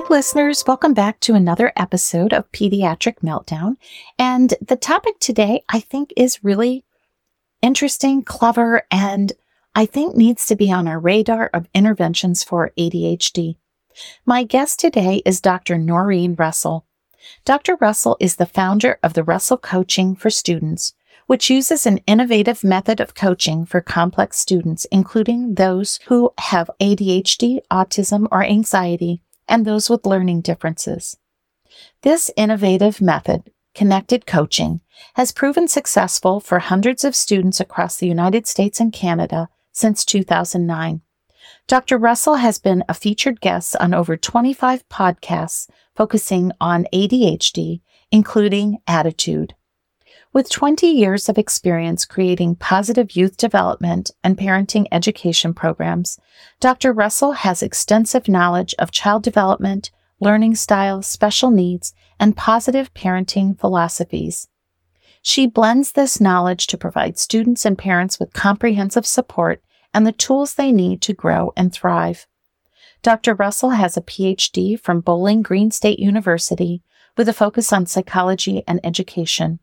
Hi, listeners. Welcome back to another episode of Pediatric Meltdown. And the topic today, I think, is really interesting, clever, and I think needs to be on our radar of interventions for ADHD. My guest today is Dr. Noreen Russell. Dr. Russell is the founder of the Russell Coaching for Students, which uses an innovative method of coaching for complex students, including those who have ADHD, autism, or anxiety, and those with learning differences. This innovative method, connected coaching, has proven successful for hundreds of students across the United States and Canada since 2009. Dr. Russell has been a featured guest on over 25 podcasts focusing on ADHD, including ADDitude. With 20 years of experience creating positive youth development and parenting education programs, Dr. Russell has extensive knowledge of child development, learning styles, special needs, and positive parenting philosophies. She blends this knowledge to provide students and parents with comprehensive support and the tools they need to grow and thrive. Dr. Russell has a PhD from Bowling Green State University with a focus on psychology and education.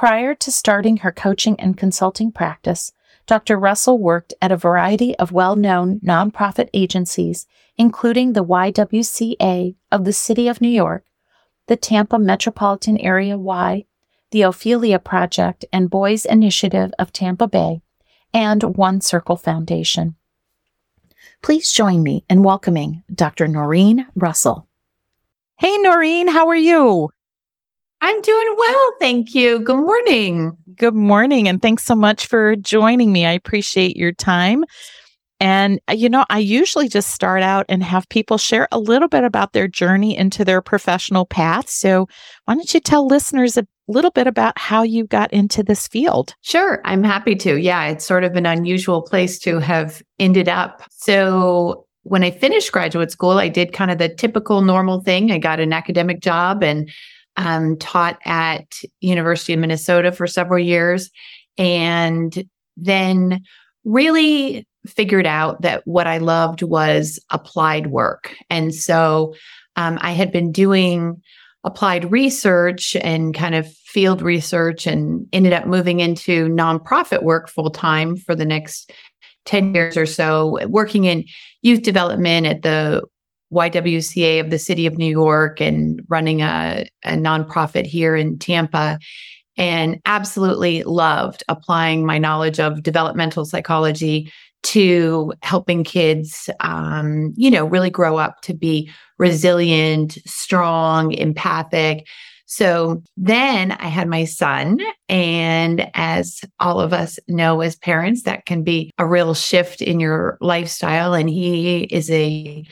Prior to starting her coaching and consulting practice, Dr. Russell worked at a variety of well known nonprofit agencies, including the YWCA of the City of New York, the Tampa Metropolitan Area Y, the Ophelia Project and Boys Initiative of Tampa Bay, and One Circle Foundation. Please join me in welcoming Dr. Noreen Russell. Hey, Noreen, how are you? I'm doing well. Thank you. Good morning. Good morning. And thanks so much for joining me. I appreciate your time. And, uh, you know, I usually just start out and have people share a little bit about their journey into their professional path. So, why don't you tell listeners a little bit about how you got into this field? Sure. I'm happy to. Yeah, it's sort of an unusual place to have ended up. So, when I finished graduate school, I did kind of the typical normal thing. I got an academic job and um, taught at University of Minnesota for several years, and then really figured out that what I loved was applied work. And so um, I had been doing applied research and kind of field research and ended up moving into nonprofit work full time for the next 10 years or so, working in youth development at the YWCA of the city of New York and running a, a nonprofit here in Tampa. And absolutely loved applying my knowledge of developmental psychology to helping kids, um, you know, really grow up to be resilient, strong, empathic. So then I had my son. And as all of us know as parents, that can be a real shift in your lifestyle. And he is a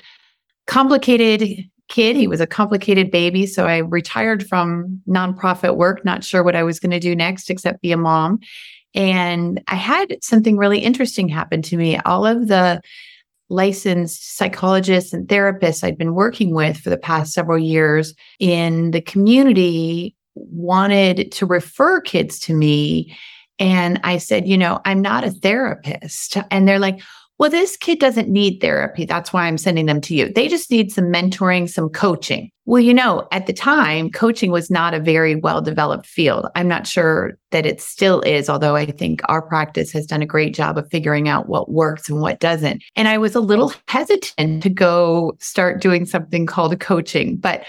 complicated kid. He was a complicated baby. So I retired from nonprofit work, not sure what I was going to do next except be a mom. And I had something really interesting happen to me. All of the licensed psychologists and therapists I'd been working with for the past several years in the community wanted to refer kids to me. And I said, you know, I'm not a therapist. And they're like, well, this kid doesn't need therapy. That's why I'm sending them to you. They just need some mentoring, some coaching. Well, you know, at the time, coaching was not a very well developed field. I'm not sure that it still is, although I think our practice has done a great job of figuring out what works and what doesn't. And I was a little hesitant to go start doing something called coaching. But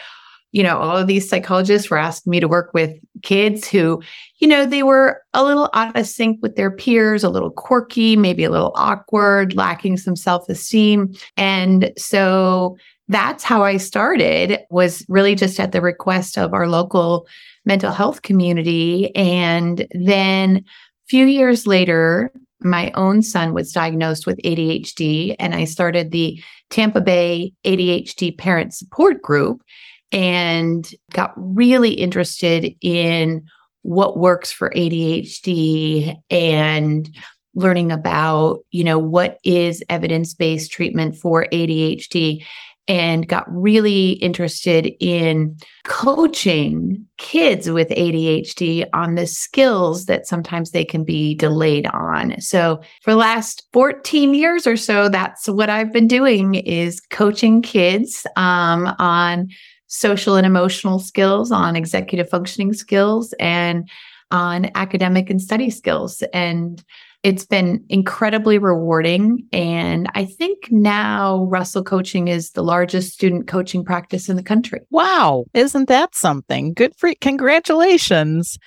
you know, all of these psychologists were asking me to work with kids who, you know, they were a little out of sync with their peers, a little quirky, maybe a little awkward, lacking some self-esteem. And so that's how I started was really just at the request of our local mental health community and then a few years later my own son was diagnosed with ADHD, and I started the Tampa Bay ADHD Parent Support Group and got really interested in what works for ADHD and learning about, you know, what is evidence-based treatment for ADHD and got really interested in coaching kids with ADHD on the skills that sometimes they can be delayed on. So for the last 14 years or so, that's what I've been doing is coaching kids um, on social and emotional skills, on executive functioning skills, and on academic and study skills. And it's been incredibly rewarding. And I think now Russell Coaching is the largest student coaching practice in the country. Wow. Isn't that something? Good for. Congratulations.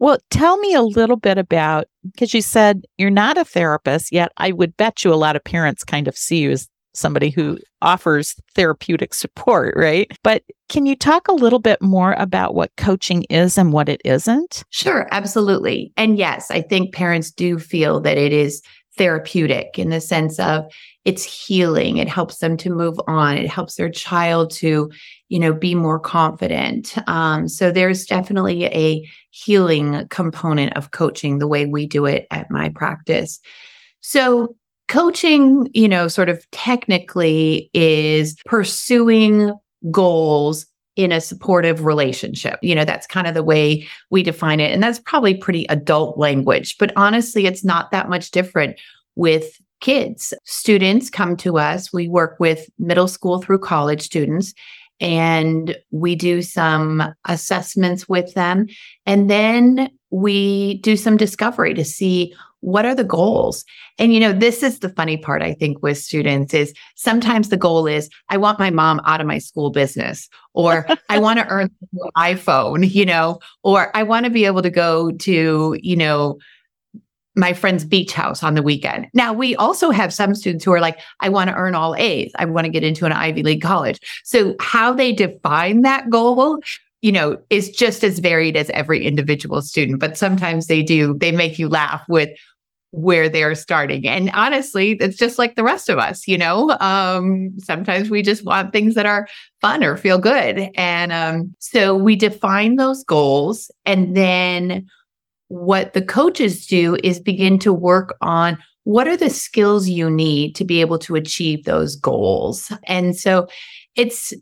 Well, tell me a little bit about because you said you're not a therapist, yet I would bet you a lot of parents kind of see you as somebody who offers therapeutic support, right? But can you talk a little bit more about what coaching is and what it isn't? Sure, absolutely. And yes, I think parents do feel that it is therapeutic in the sense of it's healing it helps them to move on it helps their child to you know be more confident um, so there's definitely a healing component of coaching the way we do it at my practice so coaching, you know, sort of technically is pursuing goals in a supportive relationship. You know, that's kind of the way we define it. And that's probably pretty adult language, but honestly, it's not that much different with kids. Students come to us, we work with middle school through college students. And we do some assessments with them. And then we do some discovery to see what are the goals and you know this is the funny part i think with students is sometimes the goal is i want my mom out of my school business or i want to earn an iphone you know or i want to be able to go to you know my friend's beach house on the weekend. Now, we also have some students who are like, I want to earn all A's. I want to get into an Ivy League college. So, how they define that goal you know, is just as varied as every individual student. But sometimes they do, they make you laugh with where they're starting. And honestly, it's just like the rest of us, you know. Um, sometimes we just want things that are fun or feel good. And um, so we define those goals. And then what the coaches do is begin to work on what are the skills you need to be able to achieve those goals. And so it's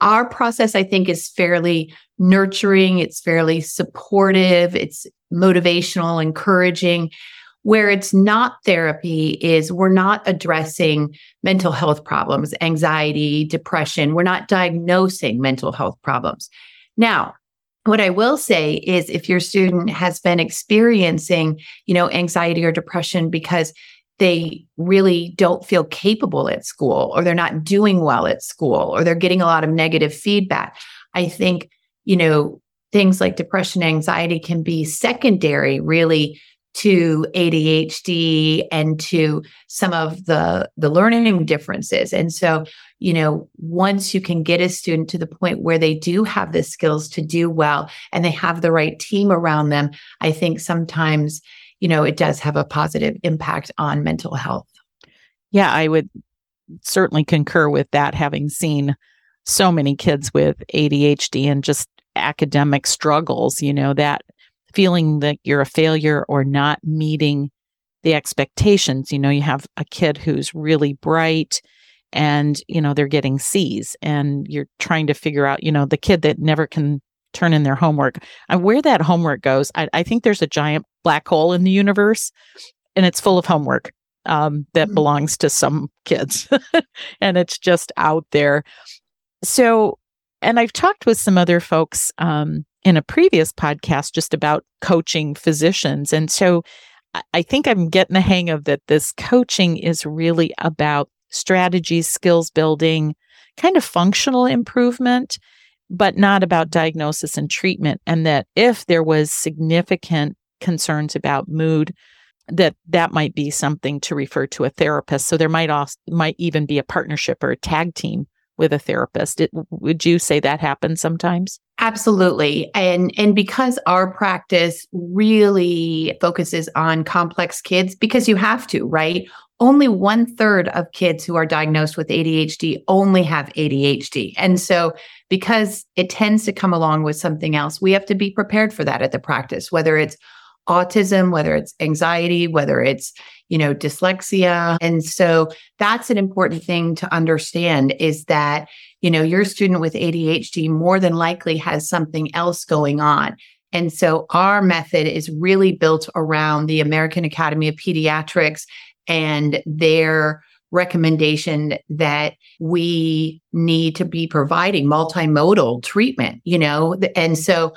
our process, I think, is fairly nurturing, it's fairly supportive, it's motivational, encouraging where it's not therapy is we're not addressing mental health problems, anxiety, depression. We're not diagnosing mental health problems. Now, what I will say is if your student has been experiencing, you know, anxiety or depression because they really don't feel capable at school or they're not doing well at school or they're getting a lot of negative feedback, I think, you know, things like depression, anxiety can be secondary really to ADHD and to some of the the learning differences. And so, you know, once you can get a student to the point where they do have the skills to do well and they have the right team around them, I think sometimes, you know, it does have a positive impact on mental health. Yeah, I would certainly concur with that having seen so many kids with ADHD and just academic struggles, you know, that feeling that you're a failure or not meeting the expectations. You know, you have a kid who's really bright and, you know, they're getting C's and you're trying to figure out, you know, the kid that never can turn in their homework. And where that homework goes, I, I think there's a giant black hole in the universe and it's full of homework um, that mm-hmm. belongs to some kids and it's just out there. So, and I've talked with some other folks um, in a previous podcast just about coaching physicians. And so I think I'm getting the hang of that this coaching is really about strategies, skills building, kind of functional improvement, but not about diagnosis and treatment. And that if there was significant concerns about mood, that that might be something to refer to a therapist. So there might also might even be a partnership or a tag team with a therapist. It, would you say that happens sometimes? Absolutely. And and because our practice really focuses on complex kids because you have to, right? Only one third of kids who are diagnosed with ADHD only have ADHD. And so because it tends to come along with something else, we have to be prepared for that at the practice, whether it's autism, whether it's anxiety, whether it's, you know, dyslexia. And so that's an important thing to understand is that, you know, your student with ADHD more than likely has something else going on. And so our method is really built around the American Academy of Pediatrics and their recommendation that we need to be providing multimodal treatment, you know, and so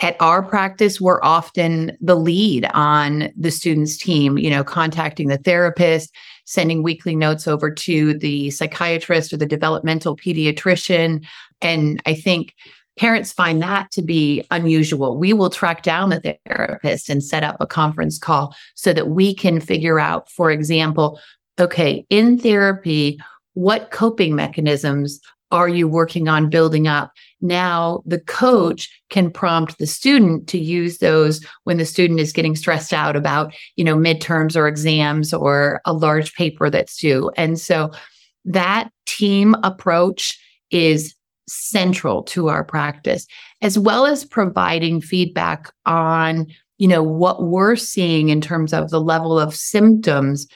at our practice, we're often the lead on the students' team, you know, contacting the therapist, sending weekly notes over to the psychiatrist or the developmental pediatrician. And I think parents find that to be unusual. We will track down the therapist and set up a conference call so that we can figure out, for example, okay, in therapy, what coping mechanisms are you working on building up? Now the coach can prompt the student to use those when the student is getting stressed out about, you know, midterms or exams or a large paper that's due. And so that team approach is central to our practice, as well as providing feedback on, you know, what we're seeing in terms of the level of symptoms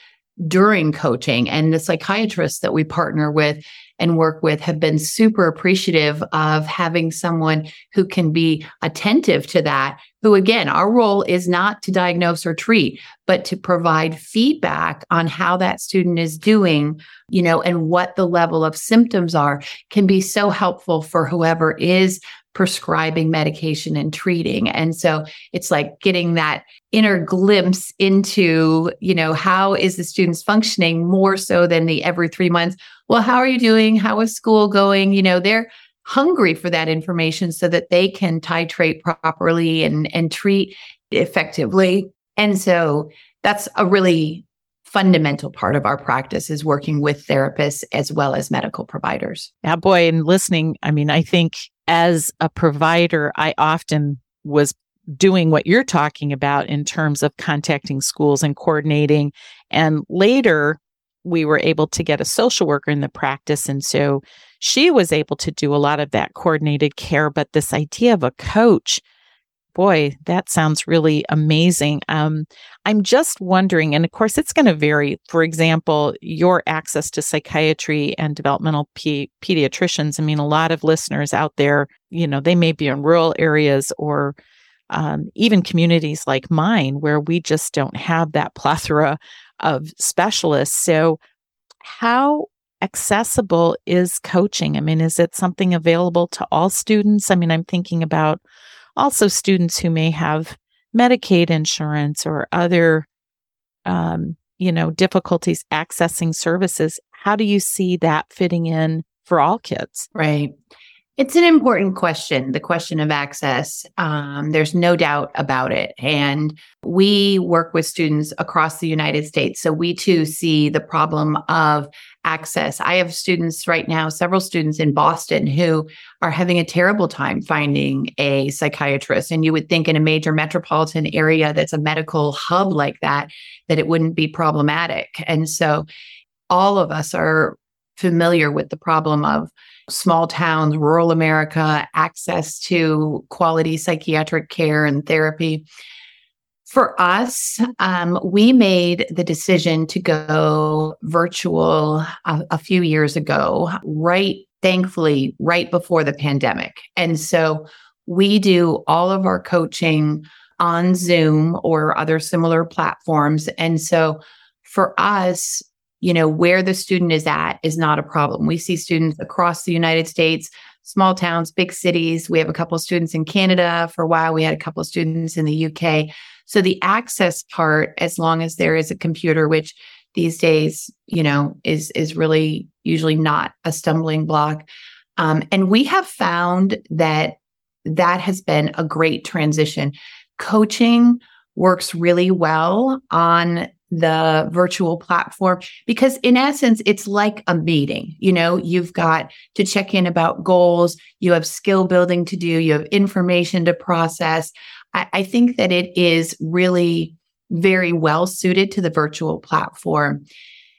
during coaching. And the psychiatrists that we partner with and work with have been super appreciative of having someone who can be attentive to that. Who, again, our role is not to diagnose or treat, but to provide feedback on how that student is doing, you know, and what the level of symptoms are can be so helpful for whoever is prescribing medication and treating. And so it's like getting that inner glimpse into, you know, how is the students functioning more so than the every 3 months, well, how are you doing? How is school going? You know, they're hungry for that information so that they can titrate properly and and treat effectively. And so that's a really fundamental part of our practice is working with therapists as well as medical providers. Yeah, boy, and listening, I mean, I think as a provider, I often was doing what you're talking about in terms of contacting schools and coordinating. And later, we were able to get a social worker in the practice. And so she was able to do a lot of that coordinated care. But this idea of a coach, boy, that sounds really amazing. Um, I'm just wondering, and of course, it's going to vary. For example, your access to psychiatry and developmental pe- pediatricians. I mean, a lot of listeners out there, you know, they may be in rural areas or um, even communities like mine where we just don't have that plethora of specialists. So, how accessible is coaching? I mean, is it something available to all students? I mean, I'm thinking about also students who may have Medicaid insurance or other, um, you know, difficulties accessing services. How do you see that fitting in for all kids? Right. It's an important question, the question of access. Um, there's no doubt about it. And we work with students across the United States. So we too see the problem of access. I have students right now, several students in Boston who are having a terrible time finding a psychiatrist. And you would think in a major metropolitan area that's a medical hub like that, that it wouldn't be problematic. And so all of us are familiar with the problem of small towns, rural America, access to quality psychiatric care and therapy. For us, um, we made the decision to go virtual a, a few years ago, right, thankfully, right before the pandemic. And so we do all of our coaching on Zoom or other similar platforms. And so for us, you know, where the student is at is not a problem. We see students across the United States, small towns, big cities. We have a couple of students in Canada for a while. We had a couple of students in the UK. So the access part, as long as there is a computer, which these days, you know, is is really usually not a stumbling block. Um, and we have found that that has been a great transition. Coaching works really well on the virtual platform because in essence it's like a meeting you know? You've got to check in about goals you have skill building to do you have information to process. I, I think that it is really very well suited to the virtual platform.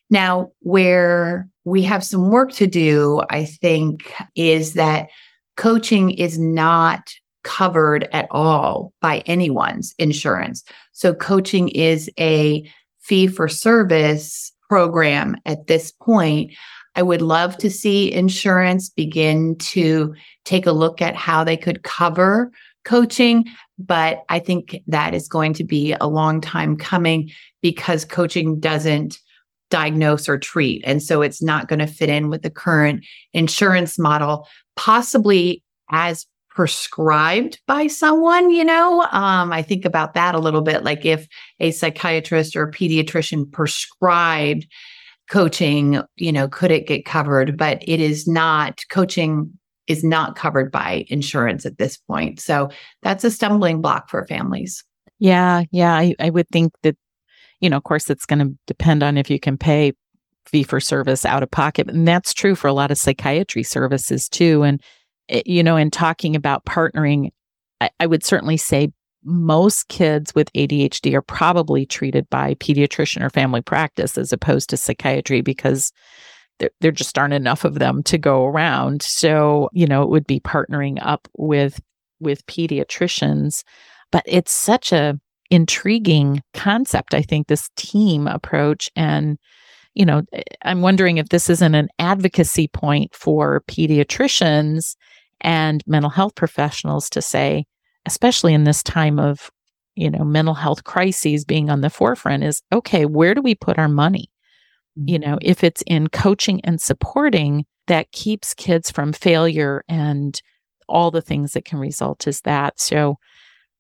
Now where we have some work to do i think is that coaching is not covered at all by anyone's insurance. So coaching is a fee for service program at this point. I would love to see insurance begin to take a look at how they could cover coaching, but I think that is going to be a long time coming because coaching doesn't diagnose or treat. And so it's not going to fit in with the current insurance model, possibly as prescribed by someone, you know? Um, I think about that a little bit. Like if a psychiatrist or a pediatrician prescribed coaching, you know, could it get covered? But it is not, coaching is not covered by insurance at this point. So that's a stumbling block for families. Yeah. Yeah. I, I would think that, you know, of course, it's going to depend on if you can pay fee for service out of pocket. And that's true for a lot of psychiatry services too. And you know, in talking about partnering, I, I would certainly say most kids with ADHD are probably treated by pediatrician or family practice as opposed to psychiatry because there, there just aren't enough of them to go around. So, you know, it would be partnering up with with pediatricians, but it's such a intriguing concept. I think this team approach and you know, eh, I'm wondering if this isn't an advocacy point for pediatricians and mental health professionals to say, especially in this time of, you know, mental health crises being on the forefront, is okay, where do we put our money? You know, mm-hmm. if it's in coaching and supporting that keeps kids from failure and all the things that can result is that. So,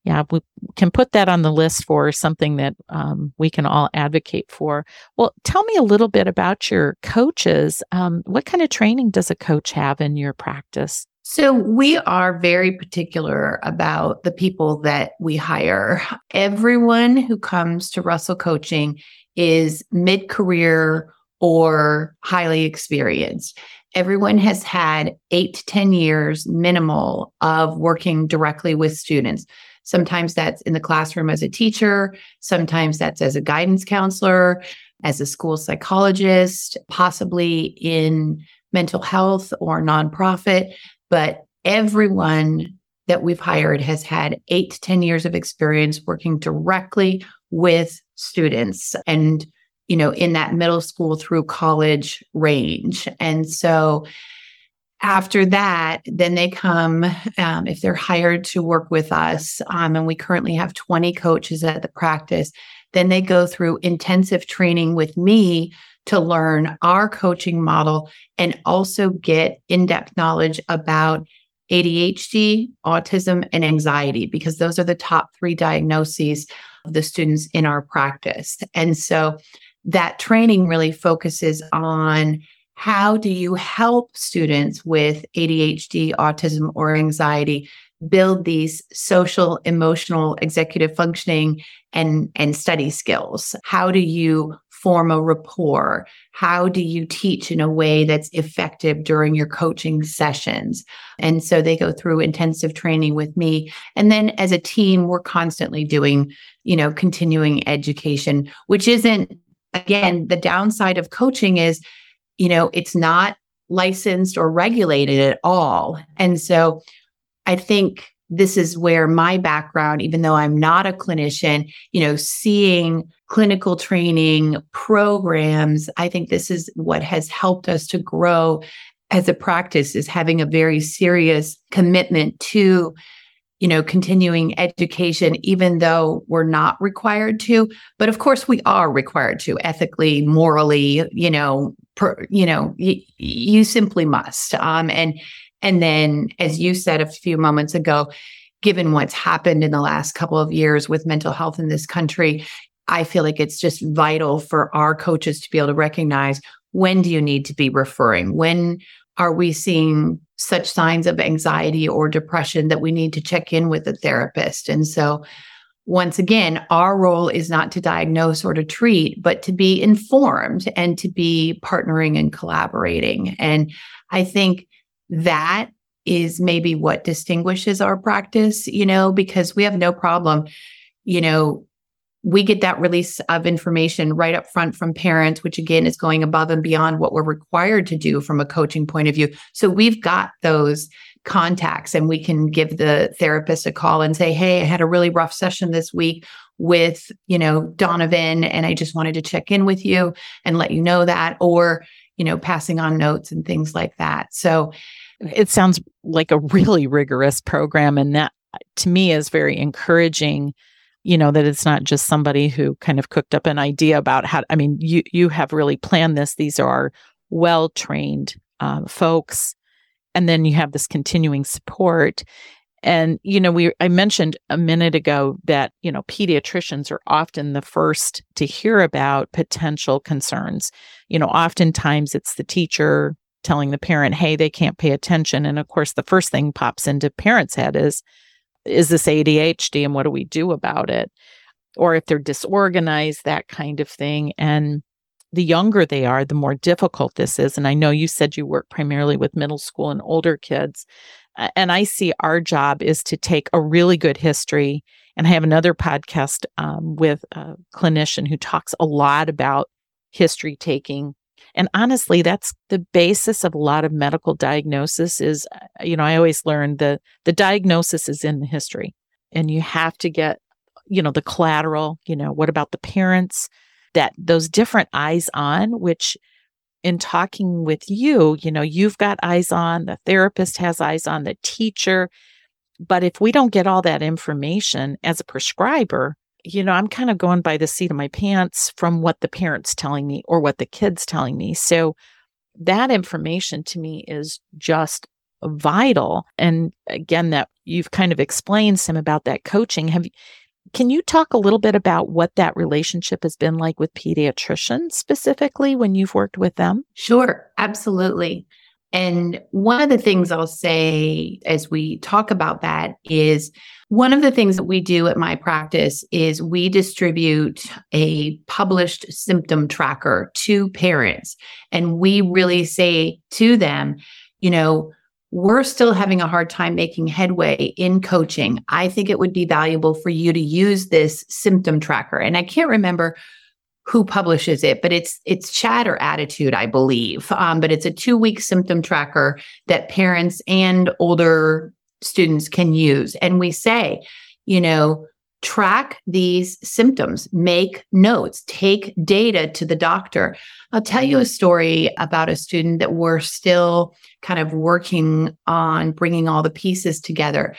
yeah, we can put that on the list for something that um, we can all advocate for. Well, tell me a little bit about your coaches. Um, what kind of training does a coach have in your practice? So, we are very particular about the people that we hire. Everyone who comes to Russell Coaching is mid career or highly experienced. Everyone has had eight to 10 years minimal of working directly with students. Sometimes that's in the classroom as a teacher, sometimes that's as a guidance counselor, as a school psychologist, possibly in mental health or nonprofit but everyone that we've hired has had eight to 10 years of experience working directly with students and, you know, in that middle school through college range. And so after that, then they come, um, if they're hired to work with us, um, and we currently have 20 coaches at the practice, then they go through intensive training with me to learn our coaching model and also get in depth knowledge about ADHD, autism, and anxiety, because those are the top three diagnoses of the students in our practice. And so that training really focuses on how do you help students with ADHD, autism, or anxiety build these social, emotional, executive functioning and, and study skills? How do you form a rapport? How do you teach in a way that's effective during your coaching sessions? And so they go through intensive training with me. And then as a team, we're constantly doing, you know, continuing education, which isn't, again, the downside of coaching is, you know, it's not licensed or regulated at all. And so I think this is where my background, even though I'm not a clinician, you know, seeing clinical training programs, I think this is what has helped us to grow as a practice is having a very serious commitment to you know continuing education even though we're not required to. But of course we are required to ethically morally you know per, you know y- you simply must. Um and and then, as you said a few moments ago, given what's happened in the last couple of years with mental health in this country, I feel like it's just vital for our coaches to be able to recognize when do you need to be referring? When are we seeing such signs of anxiety or depression that we need to check in with a therapist? And so once again, our role is not to diagnose or to treat, but to be informed and to be partnering and collaborating. And I think that is maybe what distinguishes our practice, you know, because we have no problem, you know, we get that release of information right up front from parents, which again is going above and beyond what we're required to do from a coaching point of view. So we've got those contacts and we can give the therapist a call and say, Hey, I had a really rough session this week with, you know, Donovan, and I just wanted to check in with you and let you know that, or, you know, passing on notes and things like that. So it sounds like a really rigorous program. And that to me is very encouraging you know that it's not just somebody who kind of cooked up an idea about how i mean you you have really planned this these are well trained um, folks and then you have this continuing support and you know we i mentioned a minute ago that you know pediatricians are often the first to hear about potential concerns you know oftentimes it's the teacher telling the parent hey they can't pay attention and of course the first thing pops into parents head is is this ADHD and what do we do about it? Or if they're disorganized, that kind of thing. And the younger they are, the more difficult this is. And I know you said you work primarily with middle school and older kids. And I see our job is to take a really good history. And I have another podcast um, with a clinician who talks a lot about history taking and honestly that's the basis of a lot of medical diagnosis is uh, you know i always learned the the diagnosis is in the history and you have to get you know the collateral you know what about the parents that those different eyes on which in talking with you you know you've got eyes on the therapist has eyes on the teacher. But if we don't get all that information as a prescriber you know, I'm kind of going by the seat of my pants from what the parents telling me or what the kids telling me. So that information to me is just vital. And again, that you've kind of explained some about that coaching. Have you, can you talk a little bit about what that relationship has been like with pediatricians specifically when you've worked with them? Sure, absolutely. And one of the things I'll say as we talk about that is one of the things that we do at my practice is we distribute a published symptom tracker to parents. And we really say to them, you know, we're still having a hard time making headway in coaching. I think it would be valuable for you to use this symptom tracker. And I can't remember who publishes it, but it's it's Chatter ADDitude, I believe. Um, but it's a two week symptom tracker that parents and older students can use, and we say, you know, track these symptoms, make notes, take data to the doctor. I'll tell you a story about a student that we're still kind of working on bringing all the pieces together.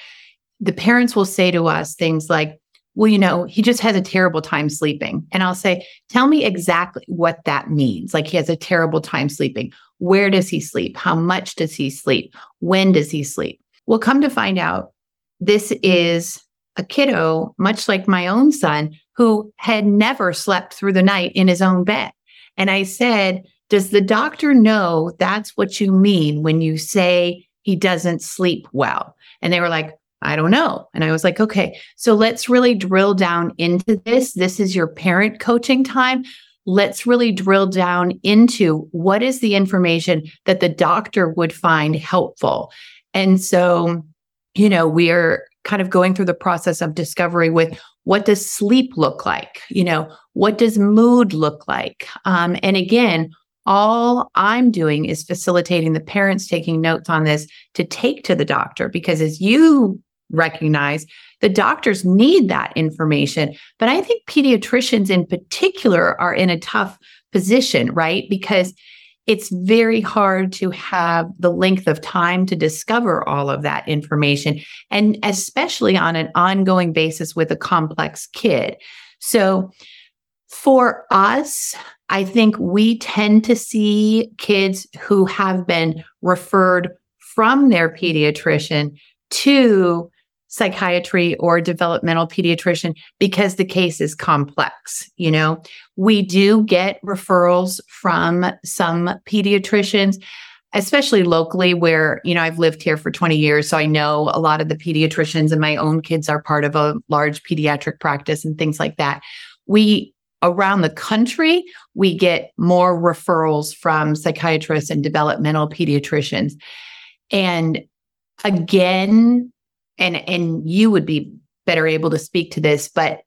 The parents will say to us things like, well, you know, he just has a terrible time sleeping. And I'll say, tell me exactly what that means. Like he has a terrible time sleeping. Where does he sleep? How much does he sleep? When does he sleep? Well, come to find out, this is a kiddo, much like my own son, who had never slept through the night in his own bed. And I said, Does the doctor know that's what you mean when you say he doesn't sleep well? And they were like, I don't know. And I was like, okay, so let's really drill down into this. This is your parent coaching time. Let's really drill down into what is the information that the doctor would find helpful. And so, you know, we are kind of going through the process of discovery with what does sleep look like? You know, what does mood look like? Um, and again, all I'm doing is facilitating the parents taking notes on this to take to the doctor because as you recognize the doctors need that information. But I think pediatricians in particular are in a tough position, right? Because it's very hard to have the length of time to discover all of that information, and especially on an ongoing basis with a complex kid. So, for us, I think we tend to see kids who have been referred from their pediatrician to psychiatry or developmental pediatrician because the case is complex. You know, we do get referrals from some pediatricians. especially locally where, you know, I've lived here for 20 years. So I know a lot of the pediatricians and my own kids are part of a large pediatric practice and things like that. We, around the country, we get more referrals from psychiatrists and developmental pediatricians. And again, and and you would be better able to speak to this, but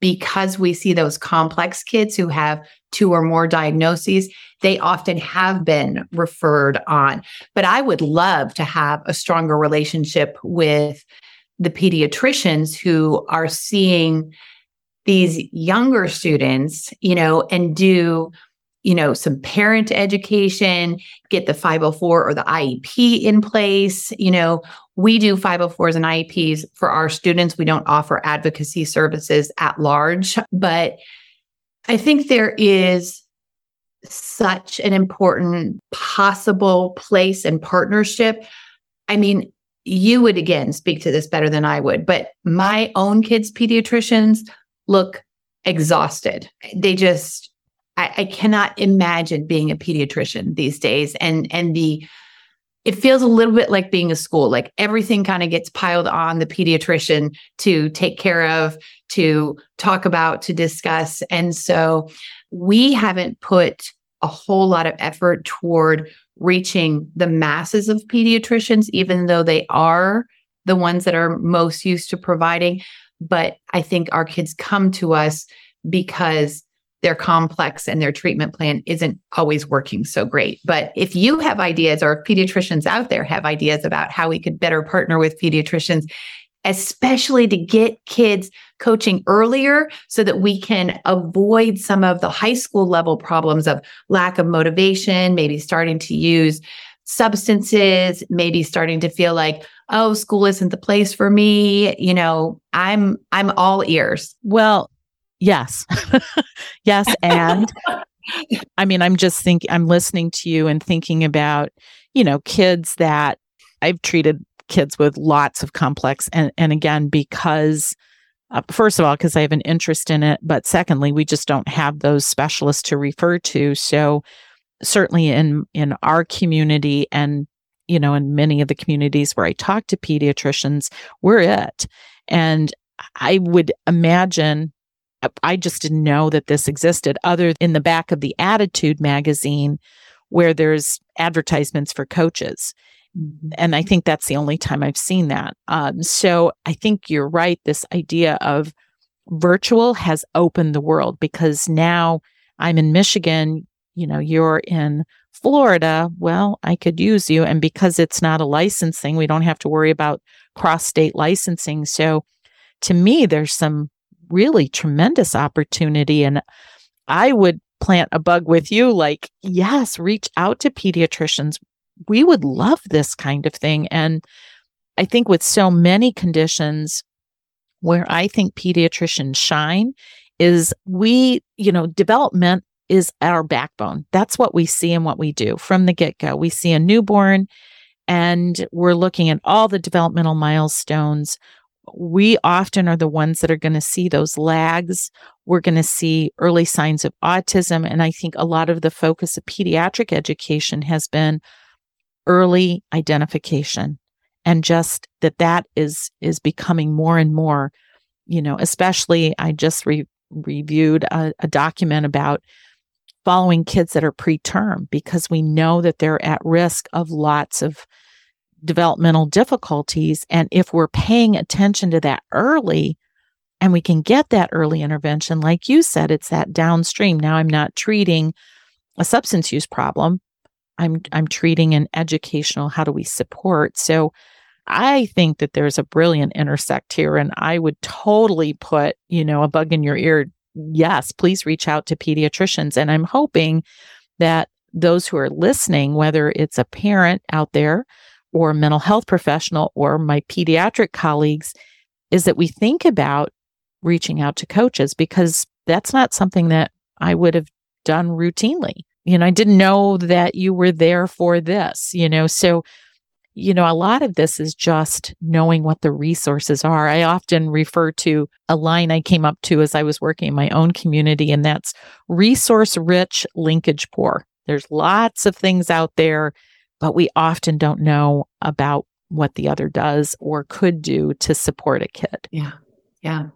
because we see those complex kids who have two or more diagnoses, they often have been referred on. But I would love to have a stronger relationship with the pediatricians who are seeing these younger students, you know, and do you know, some parent education, get the 504 or the IEP in place. You know, we do 504s and IEPs for our students. We don't offer advocacy services at large, but I think there is such an important possible place and partnership. I mean, you would again speak to this better than I would, but my own kids' pediatricians look exhausted. They just I, I cannot imagine being a pediatrician these days. And and the it feels a little bit like being a school like everything kind of gets piled on the pediatrician to take care of to talk about to discuss and so we haven't put a whole lot of effort toward reaching the masses of pediatricians even though they are the ones that are most used to providing but i think our kids come to us because they're complex and their treatment plan isn't always working so great. But if you have ideas or if pediatricians out there have ideas about how we could better partner with pediatricians, especially to get kids coaching earlier so that we can avoid some of the high school level problems of lack of motivation, maybe starting to use substances, maybe starting to feel like, oh, school isn't the place for me, you know, I'm I'm all ears. Well, Yes. yes. And I mean, I'm just thinking, I'm listening to you and thinking about, you know, kids that I've treated kids with lots of complex. And, and again, because, uh, first of all, because I have an interest in it. But secondly, we just don't have those specialists to refer to. So, certainly in in our community and you know in many of the communities where i talk to pediatricians we're it and i would imagine I just didn't know that this existed other in the back of the ADDitude magazine where there's advertisements for coaches. Mm-hmm. And I think that's the only time I've seen that. Um, so I think you're right. This idea of virtual has opened the world because now I'm in Michigan, you know, you're in Florida. Well, I could use you. And because it's not a licensing, we don't have to worry about cross state licensing. So to me, there's some really tremendous opportunity. And I would plant a bug with you like, yes, reach out to pediatricians. We would love this kind of thing. And I think with so many conditions where I think pediatricians shine is we, you know, development is our backbone. That's what we see and what we do from the get go. We see a newborn and we're looking at all the developmental milestones we often are the ones that are going to see those lags. We're going to see early signs of autism. And I think a lot of the focus of pediatric education has been early identification and just that that is is becoming more and more you know especially i just re- reviewed a, a document about following kids that are preterm because we know that they're at risk of lots of developmental difficulties. And if we're paying attention to that early, and we can get that early intervention, like you said, it's that downstream. Now I'm not treating a substance use problem. I'm I'm treating an educational how do we support. So I think that there's a brilliant intersect here and I would totally put, you know, a bug in your ear. Yes, please reach out to pediatricians and I'm hoping that those who are listening, whether it's a parent out there or mental health professional or my pediatric colleagues is that we think about reaching out to coaches because that's not something that I would have done routinely. You know, I didn't know that you were there for this, you know. So, you know, a lot of this is just knowing what the resources are. I often refer to a line I came up to as I was working in my own community, and that's resource rich, linkage poor. There's lots of things out there but we often don't know about what the other does or could do to support a kid. Yeah. Yeah.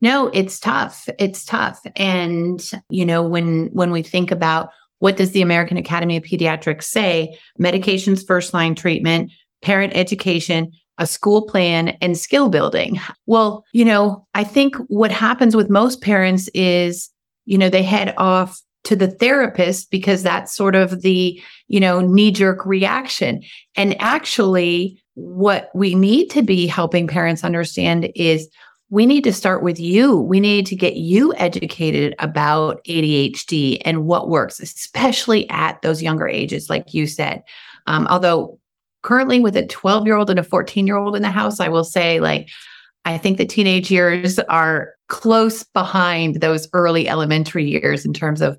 No, it's tough. It's tough. And, you know, when when we think about what does the American Academy of Pediatrics say? Medications first line treatment, parent education, a school plan and skill building. Well, you know, I think what happens with most parents is, you know, they head off to the therapist because that's sort of the, you know, knee jerk reaction. And actually, what we need to be helping parents understand is we need to start with you. We need to get you educated about ADHD and what works, especially at those younger ages, like you said. Um, although currently with a 12 year old and a 14 year old in the house, I will say, like, I think the teenage years are close behind those early elementary years in terms of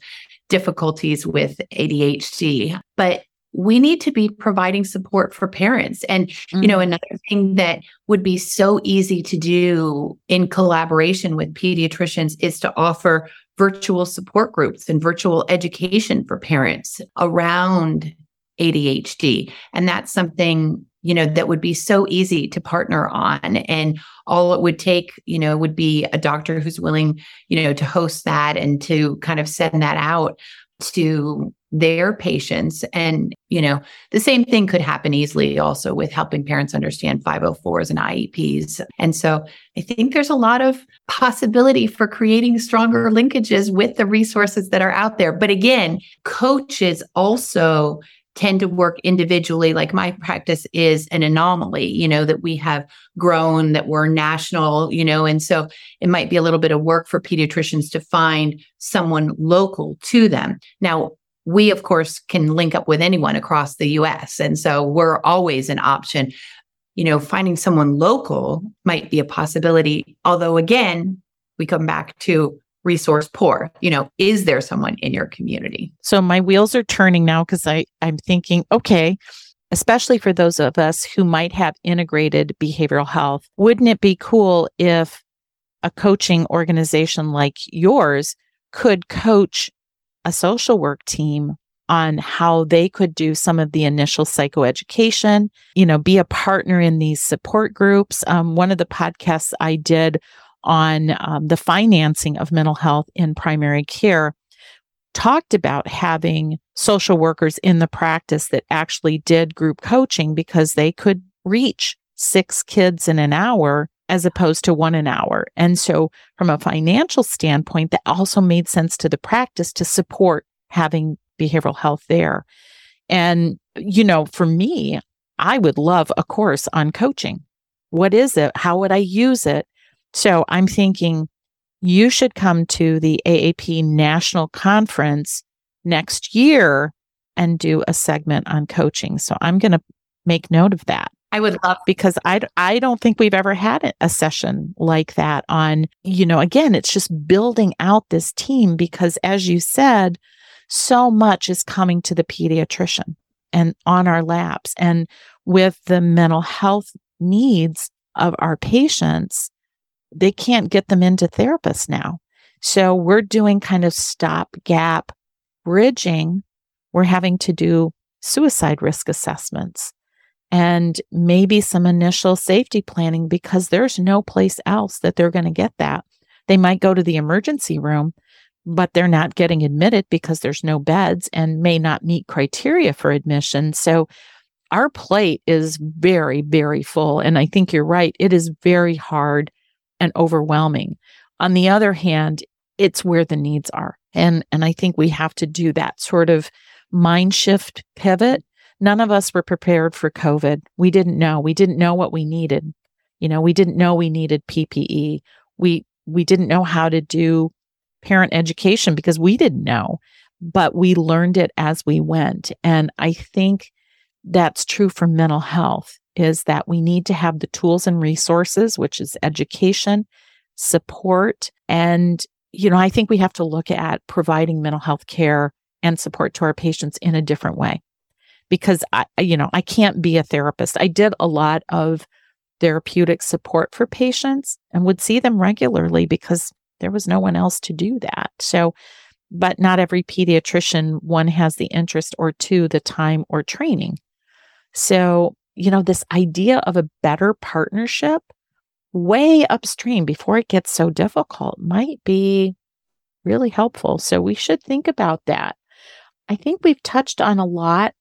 difficulties with ADHD. But we need to be providing support for parents. And, mm-hmm. you know, mm-hmm. another thing that would be so easy to do in collaboration with pediatricians is to offer virtual support groups and virtual education for parents around ADHD. And that's something, you know, that would be so easy to partner on. And all it would take, you know, would be a doctor who's willing, you know, to host that and to kind of send that out to their patients. And, you know, the same thing could happen easily also with helping parents understand 504s and IEPs. And so I think there's a lot of possibility for creating stronger linkages with the resources that are out there. But again, coaches also tend to work individually. Like my practice is an anomaly, you know, that we have grown, that we're national, you know, and so it might be a little bit of work for pediatricians to find someone local to them. Now, we of course can link up with anyone across the US. And so we're always an option. You know, finding someone local might be a possibility. Although, again, we come back to resource poor you know is there someone in your community so my wheels are turning now because i i'm thinking okay especially for those of us who might have integrated behavioral health wouldn't it be cool if a coaching organization like yours could coach a social work team on how they could do some of the initial psychoeducation, you know, be a partner in these support groups. Um, one of the podcasts I did on um, the financing of mental health in primary care talked about having social workers in the practice that actually did group coaching because they could reach six kids in an hour as opposed to one an hour. And so, from a financial standpoint, that also made sense to the practice to support having behavioral health there. And, you know, for me, I would love a course on coaching. What is it? How would I use it? So I'm thinking you should come to the AAP National Conference next year and do a segment on coaching. So I'm going to make note of that. I would love because I I don't think we've ever had a session like that on, you know, again, it's just building out this team because as you said, so much is coming to the pediatrician and on our laps and with the mental health needs of our patients, they can't get them into therapists now. So we're doing kind of stopgap bridging. We're having to do suicide risk assessments and maybe some initial safety planning because there's no place else that they're going to get that. They might go to the emergency room, but they're not getting admitted because there's no beds and may not meet criteria for admission. So our plate is very, very full. And I think you're right. It is very hard and overwhelming. On the other hand, it's where the needs are. And, and I think we have to do that sort of mind shift pivot. None of us were prepared for COVID. We didn't know. We didn't know what we needed. You know, we didn't know we needed PPE. We, we didn't know how to do parent education because we didn't know, but we learned it as we went. And I think that's true for mental health is that we need to have the tools and resources, which is education, support. And, you know, I think we have to look at providing mental health care and support to our patients in a different way because I, you know, I can't be a therapist. I did a lot of therapeutic support for patients and would see them regularly because there was no one else to do that. So, but not every pediatrician, one has the interest or two, the time or training So, you know, this idea of a better partnership way upstream before it gets so difficult might be really helpful. So we should think about that. I think we've touched on a lot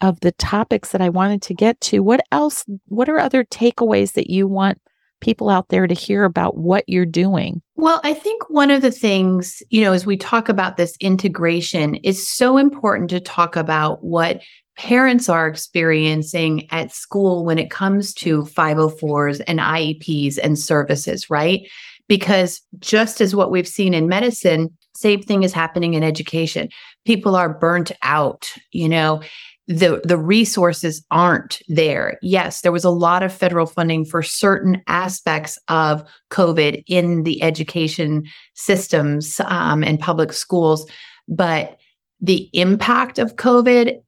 of the topics that I wanted to get to. What else? What are other takeaways that you want people out there to hear about what you're doing? Well, I think one of the things, you know, as we talk about this integration, is so important to talk about what parents are experiencing at school when it comes to 504s and IEPs and services, right? Because just as what we've seen in medicine, same thing is happening in education. People are burnt out, you know, the the resources aren't there. Yes, there was a lot of federal funding for certain aspects of COVID in the education systems um, and public schools, but the impact of COVID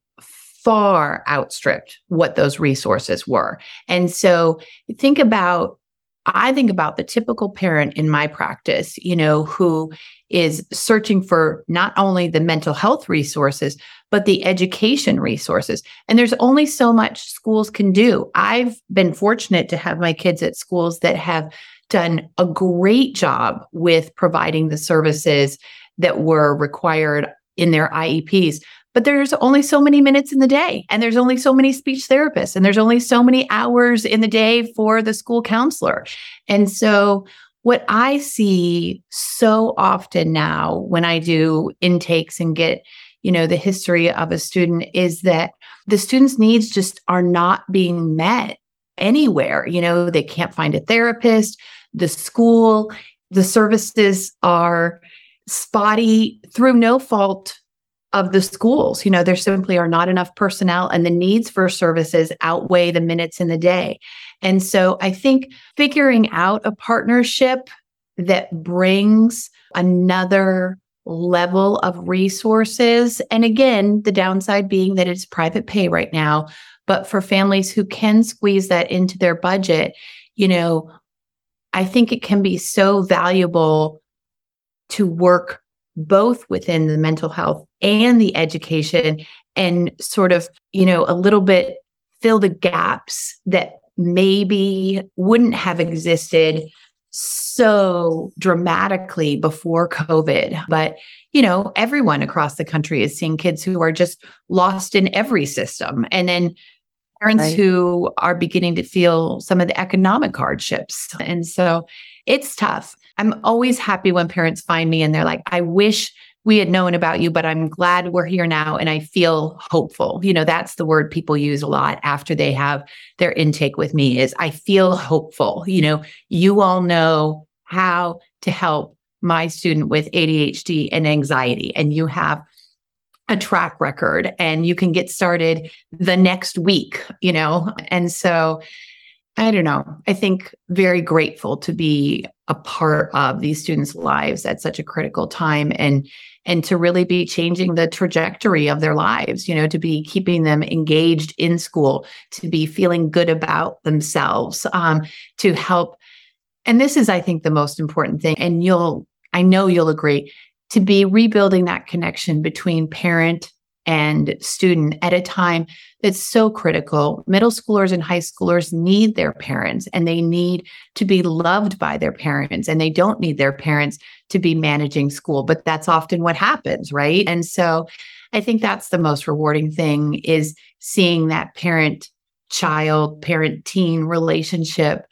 far outstripped what those resources were. And so think about I think about the typical parent in my practice, you know, who is searching for not only the mental health resources, but the education resources. And there's only so much schools can do. I've been fortunate to have my kids at schools that have done a great job with providing the services that were required in their IEPs but there's only so many minutes in the day and there's only so many speech therapists and there's only so many hours in the day for the school counselor. And so what i see so often now when i do intakes and get you know the history of a student is that the students needs just are not being met anywhere. You know they can't find a therapist the school the services are spotty through no fault of the schools. You know, there simply are not enough personnel, and the needs for services outweigh the minutes in the day. And so I think figuring out a partnership that brings another level of resources. And again, the downside being that it's private pay right now. But for families who can squeeze that into their budget, you know, I think it can be so valuable to work both within the mental health and the education and sort of, you know, a little bit fill the gaps that maybe wouldn't have existed so dramatically before COVID. But, you know, everyone across the country is seeing kids who are just lost in every system. And then parents right. who are beginning to feel some of the economic hardships. And so it's tough. I'm always happy when parents find me and they're like, I wish we had known about you, but I'm glad we're here now and I feel hopeful. You know, that's the word people use a lot after they have their intake with me is I feel hopeful. You know, you all know how to help my student with ADHD and anxiety and you have a track record and you can get started the next week, you know. And so I don't know. I think very grateful to be a part of these students' lives at such a critical time and and to really be changing the trajectory of their lives, you know, to be keeping them engaged in school, to be feeling good about themselves, um, to help. And this is, I think, the most important thing. And you'll, I know you'll agree, to be rebuilding that connection between parent and student at a time that's so critical. Middle schoolers and high schoolers need their parents and they need to be loved by their parents and they don't need their parents to be managing school, but that's often what happens, right? And so I think that's the most rewarding thing is seeing that parent child, parent teen relationship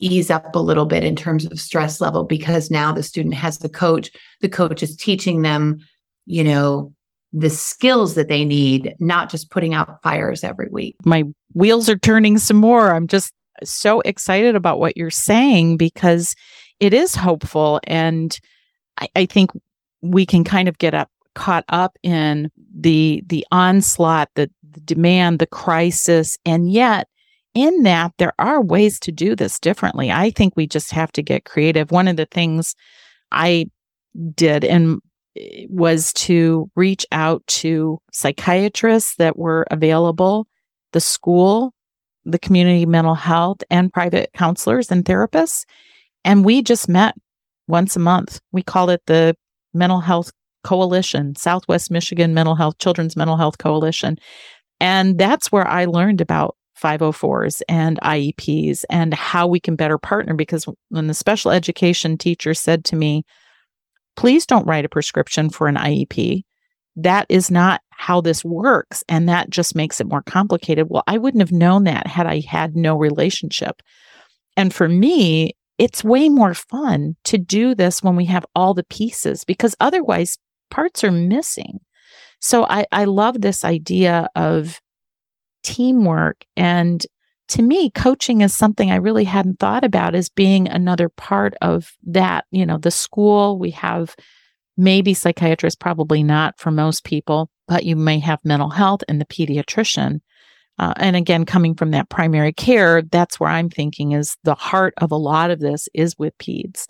ease up a little bit in terms of stress level because now the student has the coach, the coach is teaching them, you know, the skills that they need, not just putting out fires every week. My wheels are turning some more. I'm just so excited about what you're saying because it is hopeful. And I, I think we can kind of get up caught up in the the onslaught, the, the demand, the crisis, and yet in that there are ways to do this differently. I think we just have to get creative. One of the things I did in Eh, was to reach out to psychiatrists that were available, the school, the community mental health, and private counselors and therapists. And we just met once a month. We called it the Mental Health Coalition, Southwest Michigan Mental Health, Children's Mental Health Coalition. And that's where I learned about 504s and IEPs and how we can better partner. Because when the special education teacher said to me, please don't write a prescription for an IEP, that is not how this works. And that just makes it more complicated. Well, I wouldn't have known that had I had no relationship. And for me, it's way more fun to do this when we have all the pieces because otherwise parts are missing. So I, I love this idea of teamwork. And to me, coaching is something I really hadn't thought about as being another part of that. You know, the school, we have maybe psychiatrists, probably not for most people, but you may have mental health and the pediatrician. Uh, and again, coming from that primary care, that's where I'm thinking is the heart of a lot of this is with peds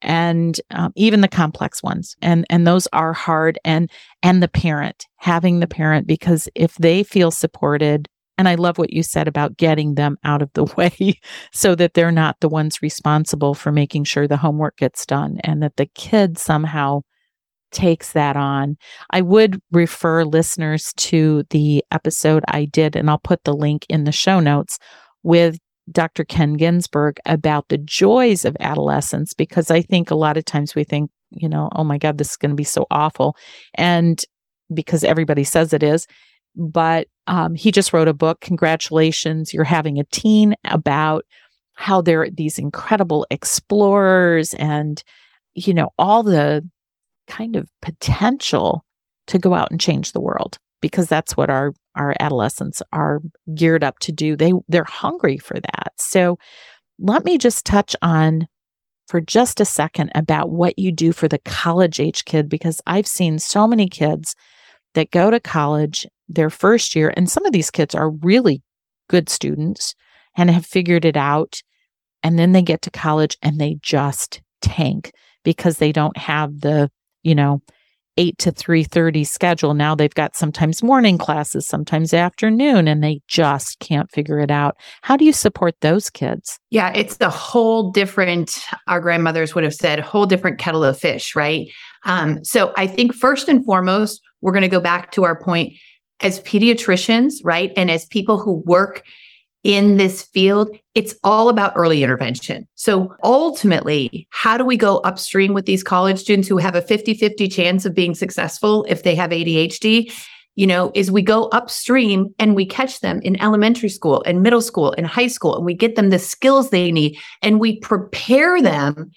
and um, even the complex ones and and those are hard and and the parent having the parent because if they feel supported and I love what you said about getting them out of the way so that they're not the ones responsible for making sure the homework gets done and that the kid somehow takes that on. I would refer listeners to the episode I did, and I'll put the link in the show notes with Dr. Ken Ginsburg about the joys of adolescence, because I think a lot of times we think, you know, oh my God, this is going to be so awful. And because everybody says it is. But um, he just wrote a book. Congratulations, you're having a teen about how they're these incredible explorers and, you know, all the kind of potential to go out and change the world because that's what our our adolescents are geared up to do they they're hungry for that so let me just touch on for just a second about what you do for the college age kid because i've seen so many kids that go to college their first year and some of these kids are really good students and have figured it out and then they get to college and they just tank because they don't have the you know, 8 to 3:30 schedule. Now they've got sometimes morning classes, sometimes afternoon and they just can't figure it out. How do you support those kids? Yeah, it's a whole different our grandmothers would have said whole different kettle of fish, right? Um, so I think first and foremost, we're going to go back to our point as pediatricians, right? And as people who work in this field, it's all about early intervention. So ultimately, how do we go upstream with these college students who have a 50 50 chance of being successful if they have ADHD? You know, is we go upstream and we catch them in elementary school and middle school and high school, and we get them the skills they need and we prepare them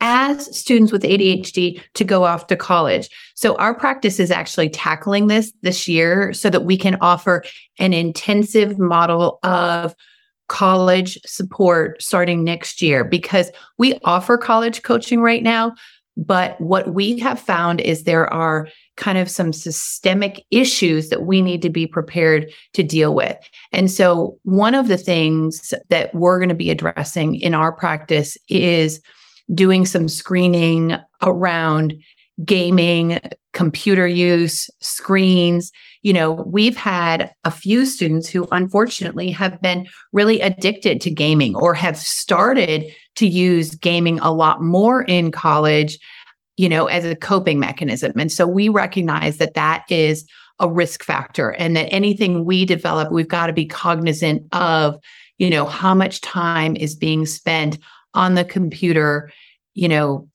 as students with ADHD to go off to college. So our practice is actually tackling this this year so that we can offer an intensive model of college support starting next year because we offer college coaching right now. But what we have found is there are kind of some systemic issues that we need to be prepared to deal with. And so, one of the things that we're going to be addressing in our practice is doing some screening around gaming, computer use, screens. You know, we've had a few students who unfortunately have been really addicted to gaming or have started to use gaming a lot more in college, you know, as a coping mechanism. And so we recognize that that is a risk factor and that anything we develop, we've got to be cognizant of, you know, how much time is being spent on the computer, you know,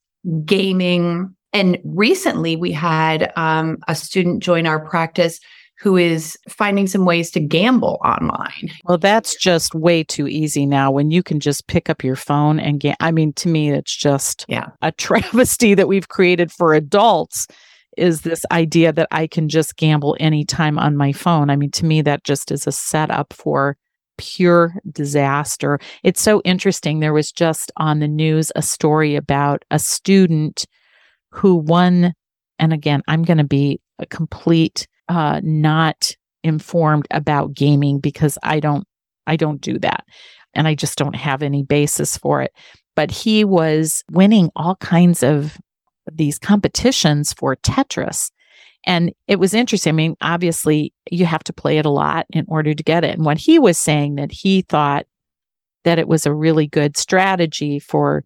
gaming. And recently we had um, a student join our practice who is finding some ways to gamble online. Well, that's just way too easy now when you can just pick up your phone and get. I mean, to me, it's just yeah. a travesty that we've created for adults is this idea that I can just gamble anytime on my phone. I mean, to me, that just is a setup for pure disaster. It's so interesting. There was just on the news a story about a student who won, and again, I'm going to be a complete uh, not informed about gaming because I don't I don't do that and I just don't have any basis for it. But he was winning all kinds of these competitions for Tetris and it was interesting. I mean, obviously, you have to play it a lot in order to get it. And what he was saying that he thought that it was a really good strategy for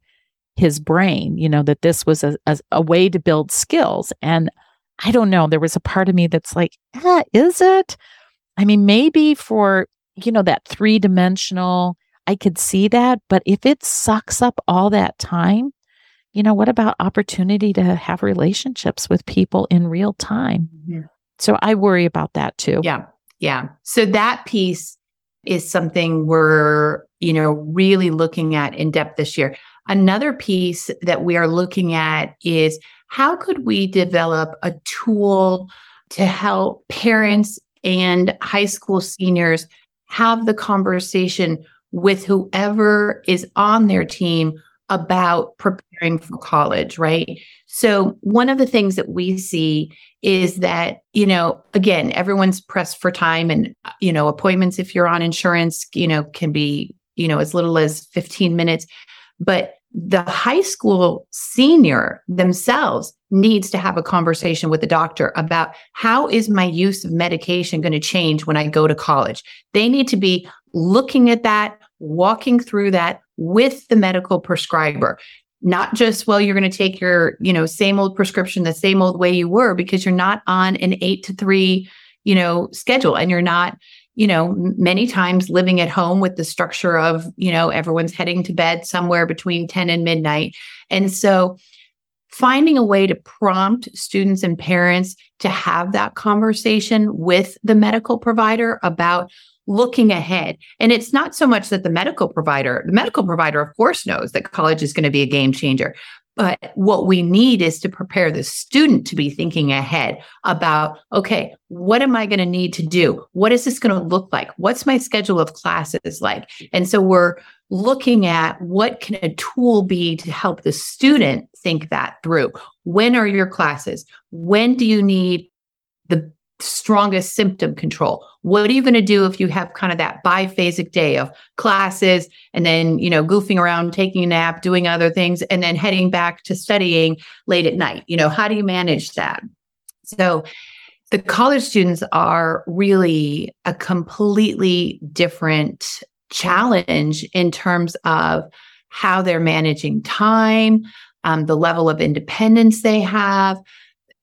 his brain, you know, that this was a, a, a way to build skills. And I don't know, there was a part of me that's like, ah, is it? I mean, maybe for, you know, that three dimensional, I could see that. But if it sucks up all that time, you know, what about opportunity to have relationships with people in real time? Mm-hmm. So I worry about that too. Yeah. Yeah. So that piece is something we're, you know, really looking at in depth this year. Another piece that we are looking at is how could we develop a tool to help parents and high school seniors have the conversation with whoever is on their team about preparing for college, right? So, one of the things that we see is that, you know, again, everyone's pressed for time and, you know, appointments, if you're on insurance, you know, can be, you know, as little as 15 minutes. But the high school senior themselves needs to have a conversation with the doctor about how is my use of medication going to change when I go to college. They need to be looking at that, walking through that with the medical prescriber. Not just, well, you're going to take your, you know, same old prescription the same old way you were because you're not on an eight to three, you know, schedule and you're not you know, many times living at home with the structure of, you know, everyone's heading to bed somewhere between 10 and midnight. And so finding a way to prompt students and parents to have that conversation with the medical provider about looking ahead. And it's not so much that the medical provider, the medical provider, of course, knows that college is going to be a game changer, but what we need is to prepare the student to be thinking ahead about, okay, what am I going to need to do? What is this going to look like? What's my schedule of classes like? And so we're looking at what can a tool be to help the student think that through. When are your classes? When do you need the strongest symptom control. What are you going to do if you have kind of that biphasic day of classes and then, you know, goofing around, taking a nap, doing other things, and then heading back to studying late at night? You know, how do you manage that? So, the college students are really a completely different challenge in terms of how they're managing time, um, the level of independence they have,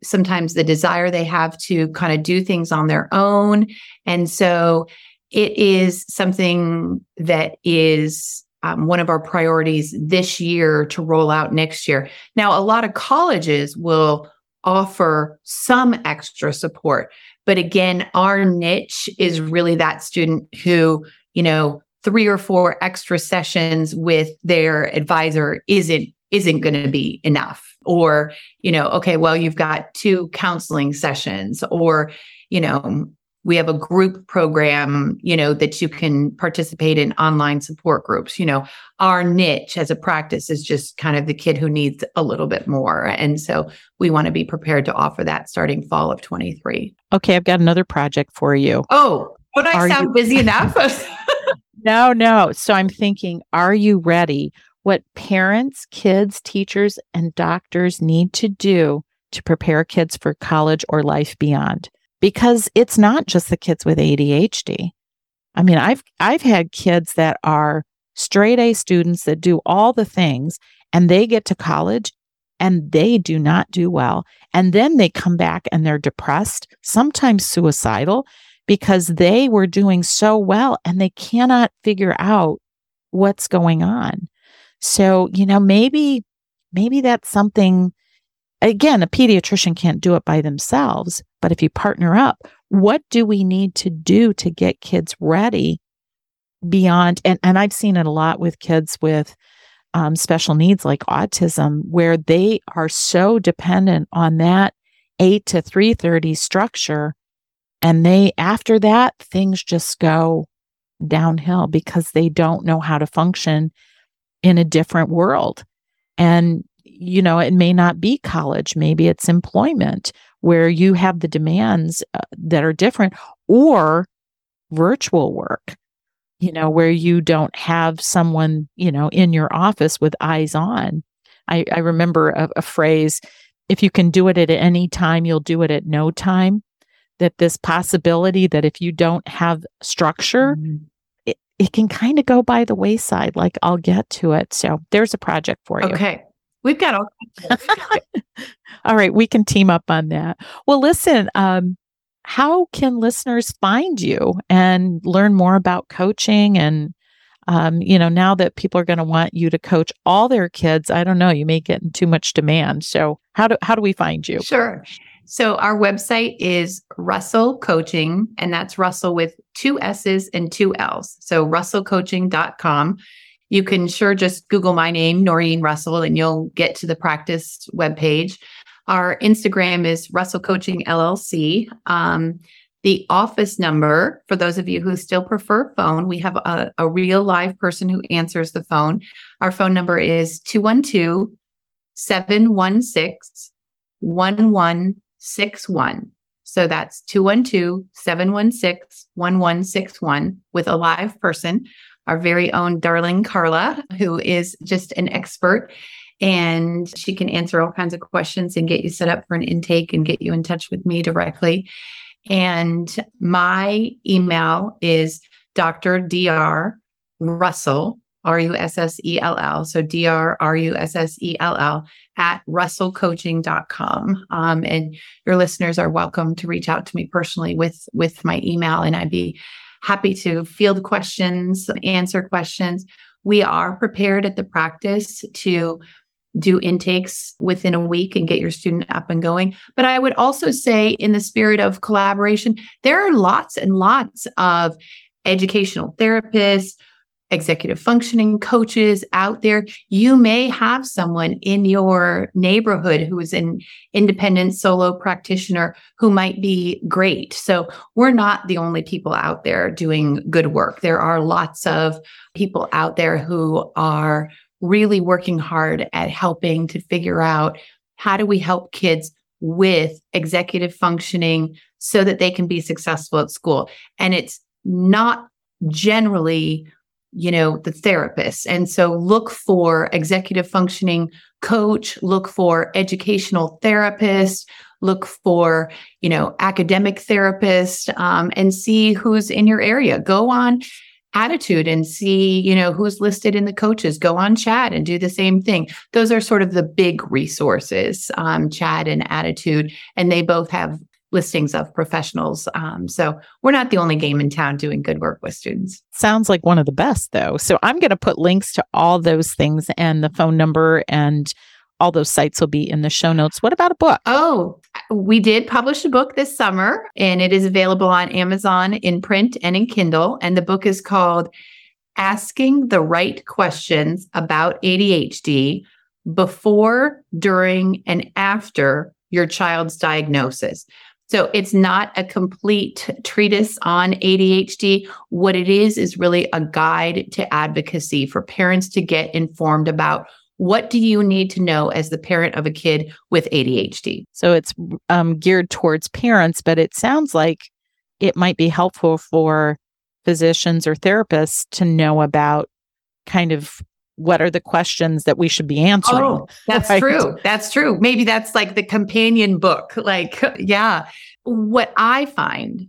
sometimes the desire they have to kind of do things on their own. And so it is something that is um, one of our priorities this year to roll out next year. Now, a lot of colleges will offer some extra support, but again, our niche is really that student who, you know, three or four extra sessions with their advisor isn't isn't going to be enough or you know okay well you've got two counseling sessions or you know we have a group program you know that you can participate in online support groups. You know our niche as a practice is just kind of the kid who needs a little bit more. And so we want to be prepared to offer that starting fall of 23 okay i've got another project for you. Oh would i are sound you- busy enough? No no. So i'm thinking are you ready what parents, kids, teachers, and doctors need to do to prepare kids for college or life beyond. Because it's not just the kids with ADHD. I mean, I've I've had kids that are straight A students that do all the things and they get to college and they do not do well. And then they come back and they're depressed, sometimes suicidal, because they were doing so well and they cannot figure out what's going on. So, you know, maybe, maybe that's something, again, a pediatrician can't do it by themselves, but if you partner up, what do we need to do to get kids ready beyond? And, and I've seen it a lot with kids with um, special needs like autism, where they are so dependent on that 8 to 3.30 structure. And they, after that, things just go downhill because they don't know how to function in a different world. And, you know, it may not be college, maybe it's employment where you have the demands uh, that are different or virtual work, you know, where you don't have someone, you know, in your office with eyes on. I, I remember a, a phrase if you can do it at any time, you'll do it at no time. That this possibility that if you don't have structure, mm-hmm it can kind of go by the wayside. Like I'll get to it. So there's a project for you. Okay. We've got all. all right. We can team up on that. Well, listen, um, how can listeners find you and learn more about coaching and um, you know now that people are going to want you to coach all their kids i don't know you may get in too much demand so how do how do we find you sure so our website is russell coaching and that's russell with two s's and two l's so russellcoaching.com you can sure just google my name noreen russell and you'll get to the practice webpage our Instagram is Russell Coaching LLC. Um, the office number, for those of you who still prefer phone, we have a, a real live person who answers the phone. Our phone number is 212 716 1161. So that's 212 716 1161 with a live person, our very own darling Carla, who is just an expert and she can answer all kinds of questions and get you set up for an intake and get you in touch with me directly. And my email is Dr. Dr. Russell, R U S S E L L. So D R R U S S E L L at russellcoaching.com. Um, and your listeners are welcome to reach out to me personally with, with my email, and I'd be happy to field questions, answer questions. We are prepared at the practice to do intakes within a week and get your student up and going. But I would also say, in the spirit of collaboration, there are lots and lots of educational therapists, executive functioning coaches out there. You may have someone in your neighborhood who is an independent solo practitioner who might be great. So we're not the only people out there doing good work. There are lots of people out there who are really working hard at helping to figure out how do we help kids with executive functioning so that they can be successful at school. And it's not generally, you know, the therapist. And so look for executive functioning coach, look for educational therapist, look for, you know, academic therapist, um, and see who's in your area. Go on ADDitude and see, you know, who's listed in the coaches. Go on CHADD and do the same thing. Those are sort of the big resources, um, and ADDitude, and they both have listings of professionals. Um, so we're not the only game in town doing good work with students. Sounds like one of the best, though. So I'm going to put links to all those things and the phone number and all those sites will be in the show notes. What about a book? Oh, we did publish a book this summer and it is available on Amazon in print and in Kindle. And the book is called Asking the Right Questions About ADHD Before, During, and After Your Child's Diagnosis. So it's not a complete treatise on ADHD. What it is, is really a guide to advocacy for parents to get informed about what do you need to know as the parent of a kid with ADHD? So it's um, geared towards parents, but it sounds like it might be helpful for physicians or therapists to know about kind of what are the questions that we should be answering. Oh, that's right? true. That's true. Maybe that's like the companion book. Like, yeah. What I find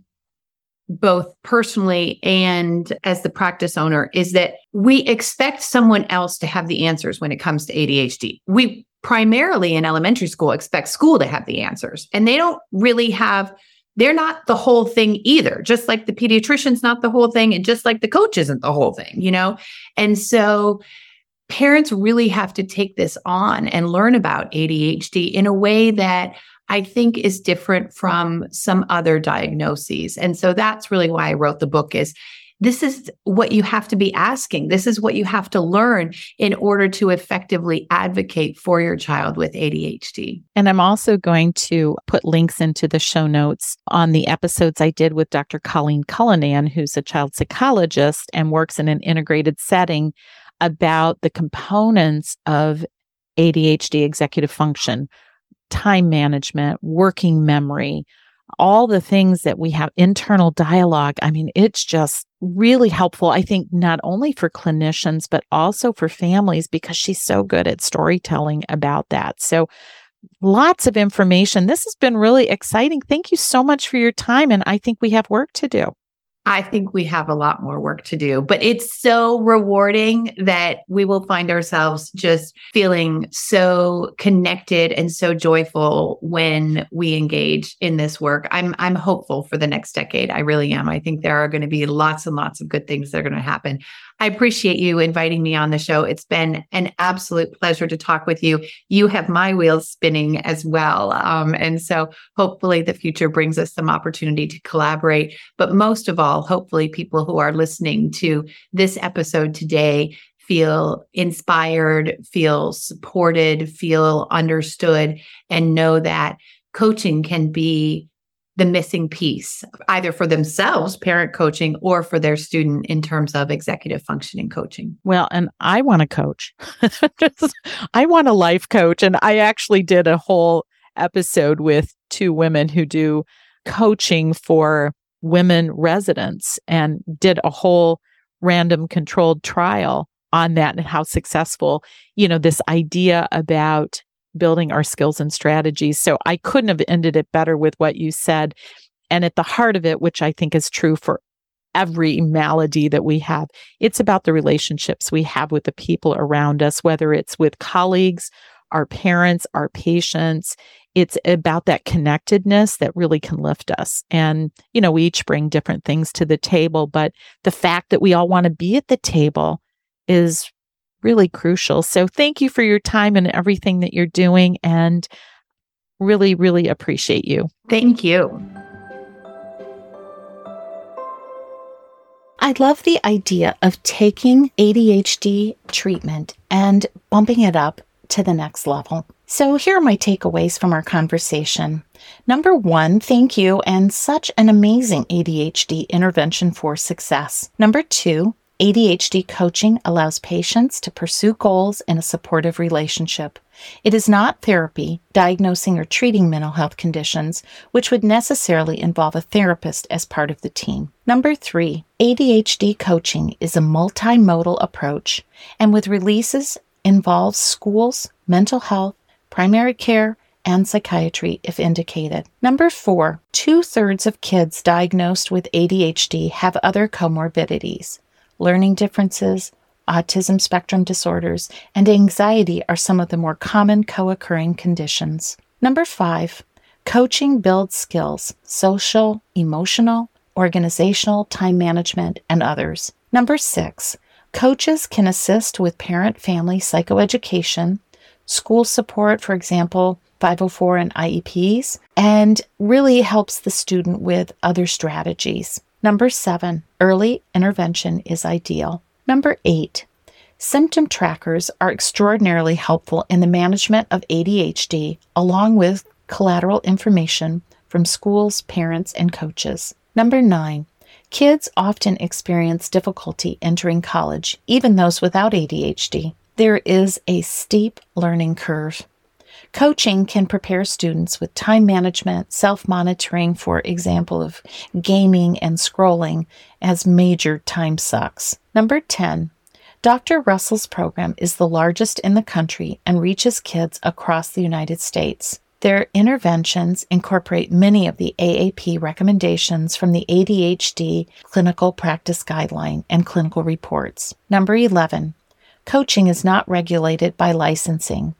both personally and as the practice owner is that we expect someone else to have the answers when it comes to ADHD. We primarily in elementary school expect school to have the answers, and they don't really have. They're not the whole thing either, just like the pediatrician's not the whole thing, and just like the coach isn't the whole thing, you know? And so parents really have to take this on and learn about ADHD in a way that I think is different from some other diagnoses. And so that's really why I wrote the book is this is what you have to be asking. This is what you have to learn in order to effectively advocate for your child with ADHD. And I'm also going to put links into the show notes on the episodes I did with Dr. Colleen Cullinan, who's a child psychologist and works in an integrated setting about the components of ADHD executive function, time management, working memory, all the things that we have internal dialogue. I mean, it's just really helpful, I think, not only for clinicians, but also for families because she's so good at storytelling about that. So, lots of information. This has been really exciting. Thank you so much for your time. And I think we have work to do. I think we have a lot more work to do, but it's so rewarding that we will find ourselves just feeling so connected and so joyful when we engage in this work. I'm I'm hopeful for the next decade. I really am. I think there are going to be lots and lots of good things that are going to happen. I appreciate you inviting me on the show. It's been an absolute pleasure to talk with you. You have my wheels spinning as well. Um, and so hopefully the future brings us some opportunity to collaborate. But most of all, hopefully people who are listening to this episode today feel inspired, feel supported, feel understood, and know that coaching can be the missing piece, either for themselves, parent coaching, or for their student in terms of executive functioning coaching. Well, and I want to coach. I want a life coach. And I actually did a whole episode with two women who do coaching for women residents and did a whole random controlled trial on that and how successful, you know, this idea about building our skills and strategies. So I couldn't have ended it better with what you said. And at the heart of it, which I think is true for every malady that we have, it's about the relationships we have with the people around us, whether it's with colleagues, our parents, our patients. It's about that connectedness that really can lift us. And, you know, we each bring different things to the table, but the fact that we all want to be at the table is really crucial. So thank you for your time and everything that you're doing and really, really appreciate you. Thank you. I love the idea of taking ADHD treatment and bumping it up to the next level. So, here are my takeaways from our conversation. Number one, thank you and such an amazing ADHD intervention for success. Number two, ADHD coaching allows patients to pursue goals in a supportive relationship. It is not therapy, diagnosing or treating mental health conditions, which would necessarily involve a therapist as part of the team. Number three, ADHD coaching is a multimodal approach and with releases involves schools, mental health, primary care, and psychiatry if indicated. Number four, two thirds of kids diagnosed with ADHD have other comorbidities. Learning differences, autism spectrum disorders, and anxiety are some of the more common co occurring conditions. Number five, coaching builds skills social, emotional, organizational, time management, and others. Number six, coaches can assist with parent family psychoeducation, school support, for example, 504 and IEPs, and really helps the student with other strategies. Number seven, early intervention is ideal. Number eight, symptom trackers are extraordinarily helpful in the management of ADHD, along with collateral information from schools, parents, and coaches. Number nine, kids often experience difficulty entering college, even those without ADHD. There is a steep learning curve. Coaching can prepare students with time management, self monitoring, for example, of gaming and scrolling as major time sucks. Number 10. Dr. Russell's program is the largest in the country and reaches kids across the United States. Their interventions incorporate many of the AAP recommendations from the ADHD Clinical Practice Guideline and clinical reports. Number 11. Coaching is not regulated by licensing.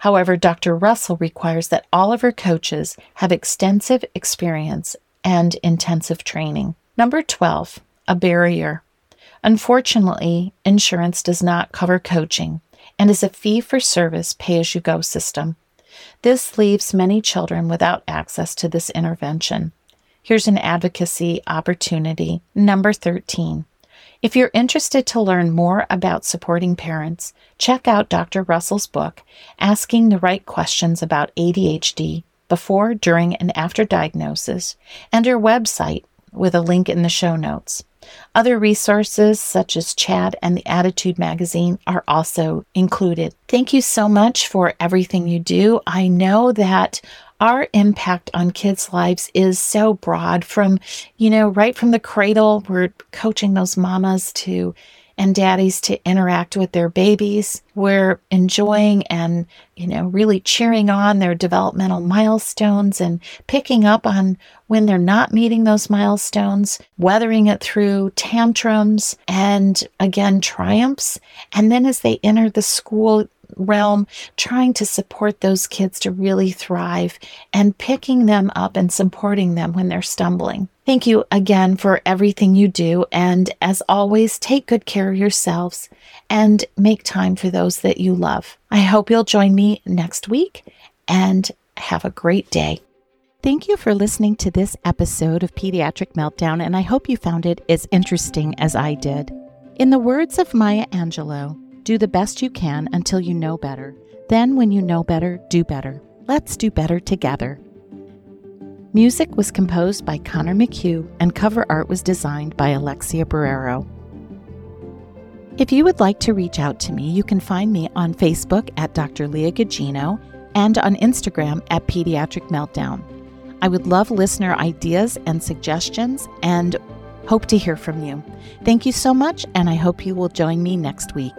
However, Dr. Russell requires that all of her coaches have extensive experience and intensive training. Number 12, a barrier. Unfortunately, insurance does not cover coaching and is a fee for service pay as you go system. This leaves many children without access to this intervention. Here's an advocacy opportunity. Number 13. If you're interested to learn more about supporting parents, check out Dr. Russell's book, Asking the Right Questions About ADHD Before, During, and After Diagnosis, and her website with a link in the show notes. Other resources such as CHADD and the ADDitude magazine are also included. Thank you so much for everything you do. I know that our impact on kids' lives is so broad from, you know, right from the cradle, we're coaching those mamas to and daddies to interact with their babies. We're enjoying and, you know, really cheering on their developmental milestones and picking up on when they're not meeting those milestones, weathering it through tantrums and again, triumphs. And then as they enter the school realm, trying to support those kids to really thrive and picking them up and supporting them when they're stumbling. Thank you again for everything you do. And as always, take good care of yourselves and make time for those that you love. I hope you'll join me next week and have a great day. Thank you for listening to this episode of Pediatric Meltdown, and I hope you found it as interesting as I did. In the words of Maya Angelou, do the best you can until you know better. Then, when you know better, do better. Let's do better together. Music was composed by Connor McHugh, and cover art was designed by Alexia Barrero. If you would like to reach out to me, you can find me on Facebook at Dr. Leah Gugino and on Instagram at Pediatric Meltdown. I would love listener ideas and suggestions and hope to hear from you. Thank you so much, and I hope you will join me next week.